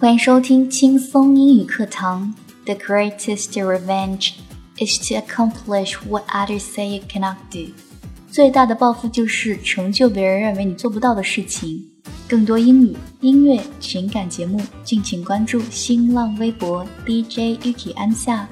欢迎收听轻松英语课堂。The greatest revenge is to accomplish what others say you cannot do。最大的报复就是成就别人认为你做不到的事情。更多英语、音乐、情感节目，敬请关注新浪微博 DJ Yuki 安夏。